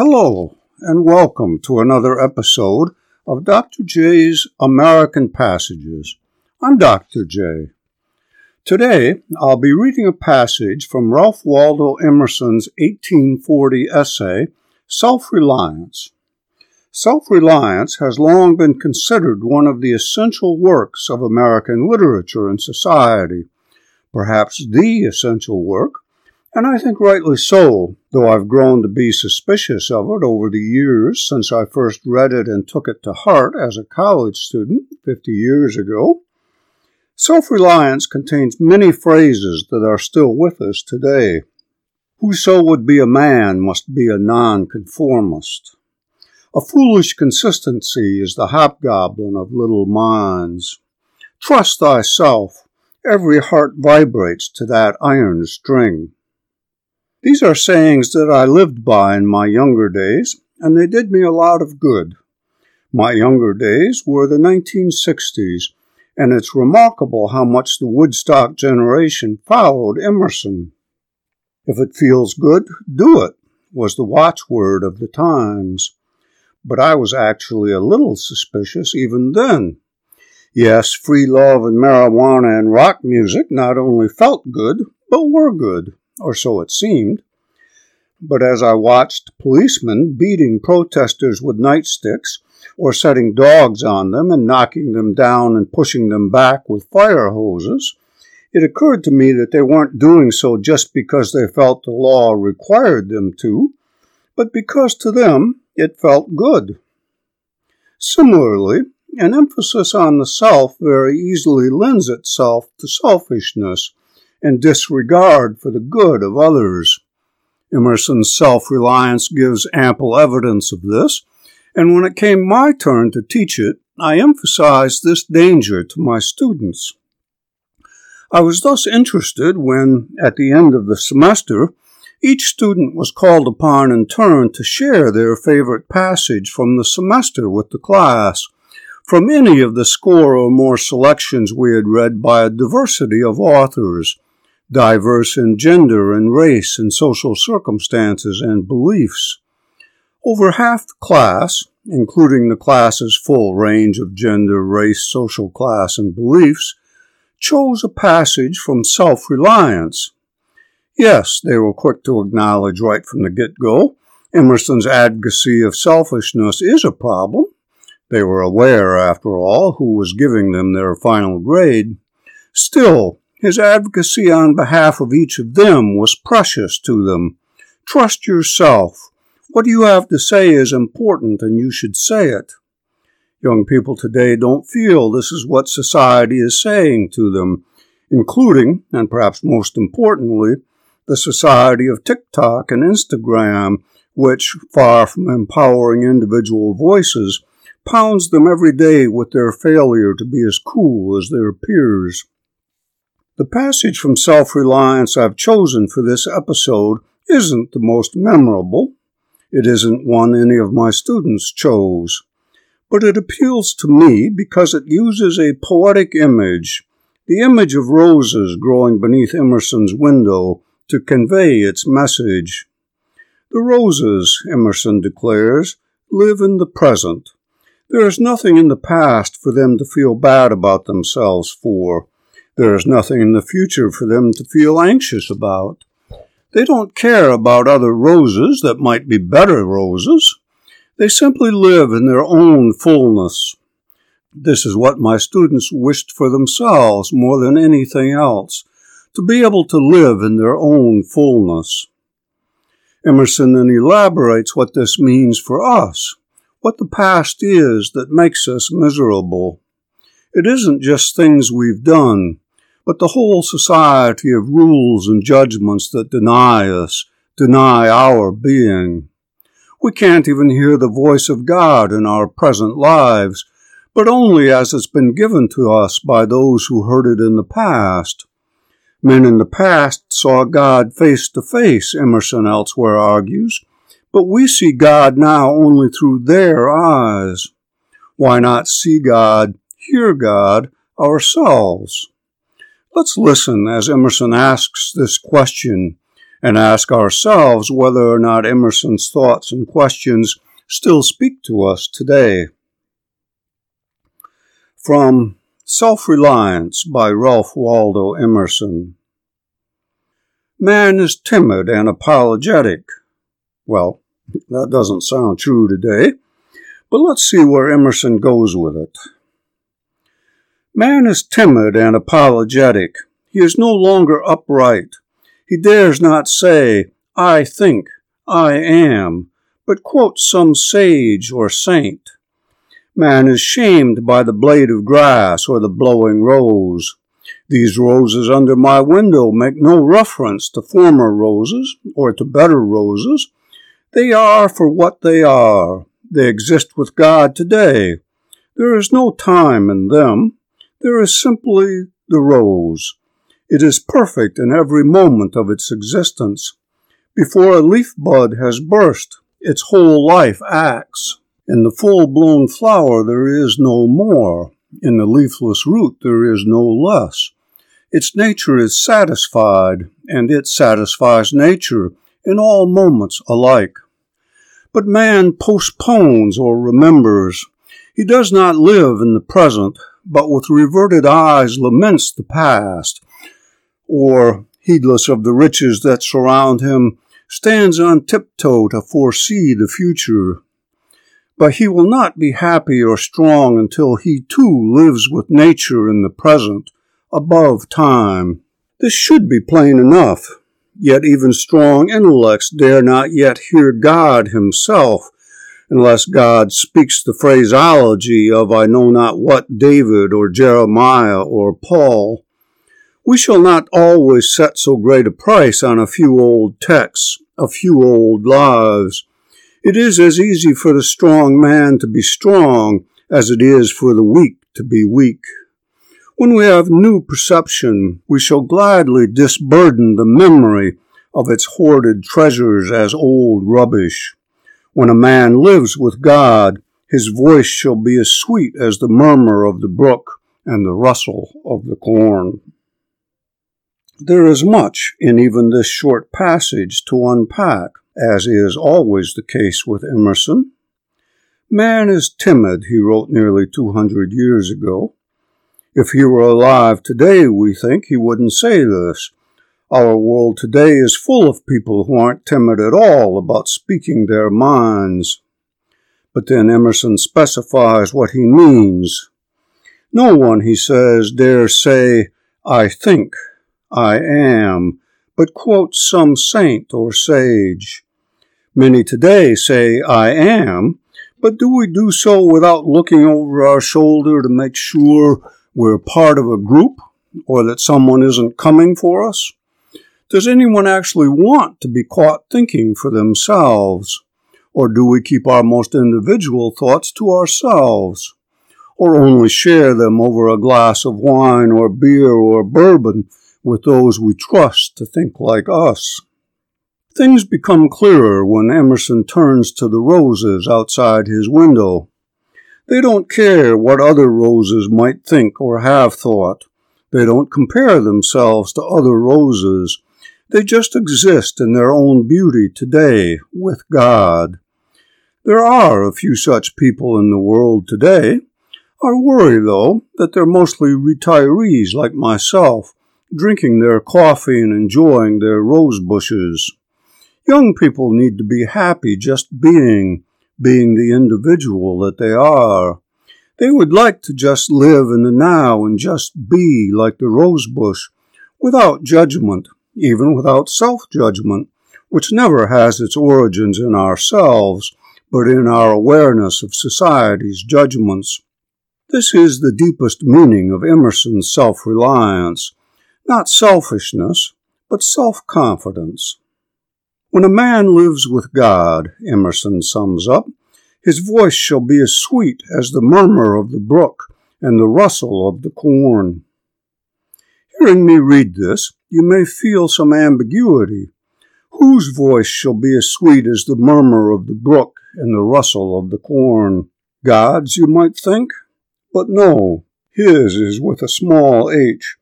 Hello, and welcome to another episode of Dr. J's American Passages. I'm Dr. J. Today, I'll be reading a passage from Ralph Waldo Emerson's 1840 essay, Self Reliance. Self reliance has long been considered one of the essential works of American literature and society, perhaps the essential work and I think rightly so, though I've grown to be suspicious of it over the years since I first read it and took it to heart as a college student 50 years ago. Self reliance contains many phrases that are still with us today. Whoso would be a man must be a nonconformist. A foolish consistency is the hobgoblin of little minds. Trust thyself. Every heart vibrates to that iron string. These are sayings that I lived by in my younger days, and they did me a lot of good. My younger days were the 1960s, and it's remarkable how much the Woodstock generation followed Emerson. If it feels good, do it, was the watchword of the times. But I was actually a little suspicious even then. Yes, free love and marijuana and rock music not only felt good, but were good or so it seemed. But as I watched policemen beating protesters with nightsticks, or setting dogs on them and knocking them down and pushing them back with fire hoses, it occurred to me that they weren't doing so just because they felt the law required them to, but because to them it felt good. Similarly, an emphasis on the self very easily lends itself to selfishness and disregard for the good of others. Emerson's self reliance gives ample evidence of this, and when it came my turn to teach it, I emphasized this danger to my students. I was thus interested when, at the end of the semester, each student was called upon in turn to share their favorite passage from the semester with the class, from any of the score or more selections we had read by a diversity of authors, diverse in gender and race and social circumstances and beliefs. Over half the class, including the class's full range of gender, race, social class, and beliefs, chose a passage from Self Reliance. Yes, they were quick to acknowledge right from the get go Emerson's advocacy of selfishness is a problem. They were aware, after all, who was giving them their final grade. Still, his advocacy on behalf of each of them was precious to them. Trust yourself. What you have to say is important and you should say it. Young people today don't feel this is what society is saying to them, including, and perhaps most importantly, the society of TikTok and Instagram, which, far from empowering individual voices, pounds them every day with their failure to be as cool as their peers. The passage from Self Reliance I've chosen for this episode isn't the most memorable. It isn't one any of my students chose. But it appeals to me because it uses a poetic image, the image of roses growing beneath Emerson's window, to convey its message. The roses, Emerson declares, live in the present. There is nothing in the past for them to feel bad about themselves for. There is nothing in the future for them to feel anxious about. They don't care about other roses that might be better roses. They simply live in their own fullness. This is what my students wished for themselves more than anything else to be able to live in their own fullness. Emerson then elaborates what this means for us, what the past is that makes us miserable. It isn't just things we've done, but the whole society of rules and judgments that deny us, deny our being. We can't even hear the voice of God in our present lives, but only as it's been given to us by those who heard it in the past. Men in the past saw God face to face, Emerson elsewhere argues, but we see God now only through their eyes. Why not see God, hear God ourselves? Let's listen as Emerson asks this question and ask ourselves whether or not Emerson's thoughts and questions still speak to us today. From Self Reliance by Ralph Waldo Emerson. Man is timid and apologetic. Well, that doesn't sound true today, but let's see where Emerson goes with it. Man is timid and apologetic. He is no longer upright. He dares not say, I think, I am, but quotes some sage or saint. Man is shamed by the blade of grass or the blowing rose. These roses under my window make no reference to former roses or to better roses. They are for what they are. They exist with God today. There is no time in them. There is simply the rose. It is perfect in every moment of its existence. Before a leaf bud has burst, its whole life acts. In the full blown flower there is no more. In the leafless root there is no less. Its nature is satisfied, and it satisfies nature in all moments alike. But man postpones or remembers. He does not live in the present, but with reverted eyes laments the past, or, heedless of the riches that surround him, stands on tiptoe to foresee the future. But he will not be happy or strong until he too lives with nature in the present, above time. This should be plain enough, yet even strong intellects dare not yet hear God himself, unless God speaks the phraseology of I know not what David or Jeremiah or Paul. We shall not always set so great a price on a few old texts, a few old lives. It is as easy for the strong man to be strong as it is for the weak to be weak. When we have new perception, we shall gladly disburden the memory of its hoarded treasures as old rubbish. When a man lives with God, his voice shall be as sweet as the murmur of the brook and the rustle of the corn. There is much in even this short passage to unpack, as is always the case with Emerson. Man is timid, he wrote nearly 200 years ago. If he were alive today, we think, he wouldn't say this. Our world today is full of people who aren't timid at all about speaking their minds. But then Emerson specifies what he means. No one, he says, dare say, I think I am, but quotes some saint or sage. Many today say, I am, but do we do so without looking over our shoulder to make sure we're part of a group or that someone isn't coming for us? Does anyone actually want to be caught thinking for themselves? Or do we keep our most individual thoughts to ourselves? Or only share them over a glass of wine or beer or bourbon with those we trust to think like us. Things become clearer when Emerson turns to the roses outside his window. They don't care what other roses might think or have thought. They don't compare themselves to other roses. They just exist in their own beauty today with God. There are a few such people in the world today. I worry, though, that they're mostly retirees like myself drinking their coffee and enjoying their rose bushes. Young people need to be happy just being, being the individual that they are. They would like to just live in the now and just be like the rose bush, without judgment, even without self judgment, which never has its origins in ourselves, but in our awareness of society's judgments. This is the deepest meaning of Emerson's self reliance, not selfishness, but self confidence. When a man lives with God, Emerson sums up, his voice shall be as sweet as the murmur of the brook and the rustle of the corn. Hearing me read this, you may feel some ambiguity. Whose voice shall be as sweet as the murmur of the brook and the rustle of the corn? God's, you might think? But no, his is with a small h,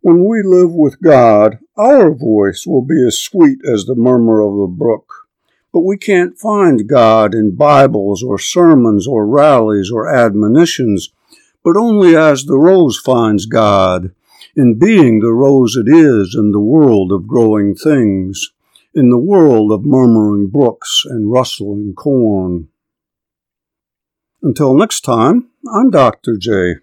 When we live with God, our voice will be as sweet as the murmur of the brook. But we can't find God in Bibles or sermons or rallies or admonitions, but only as the rose finds God, in being the rose it is in the world of growing things, in the world of murmuring brooks and rustling corn. Until next time, I'm Dr. J.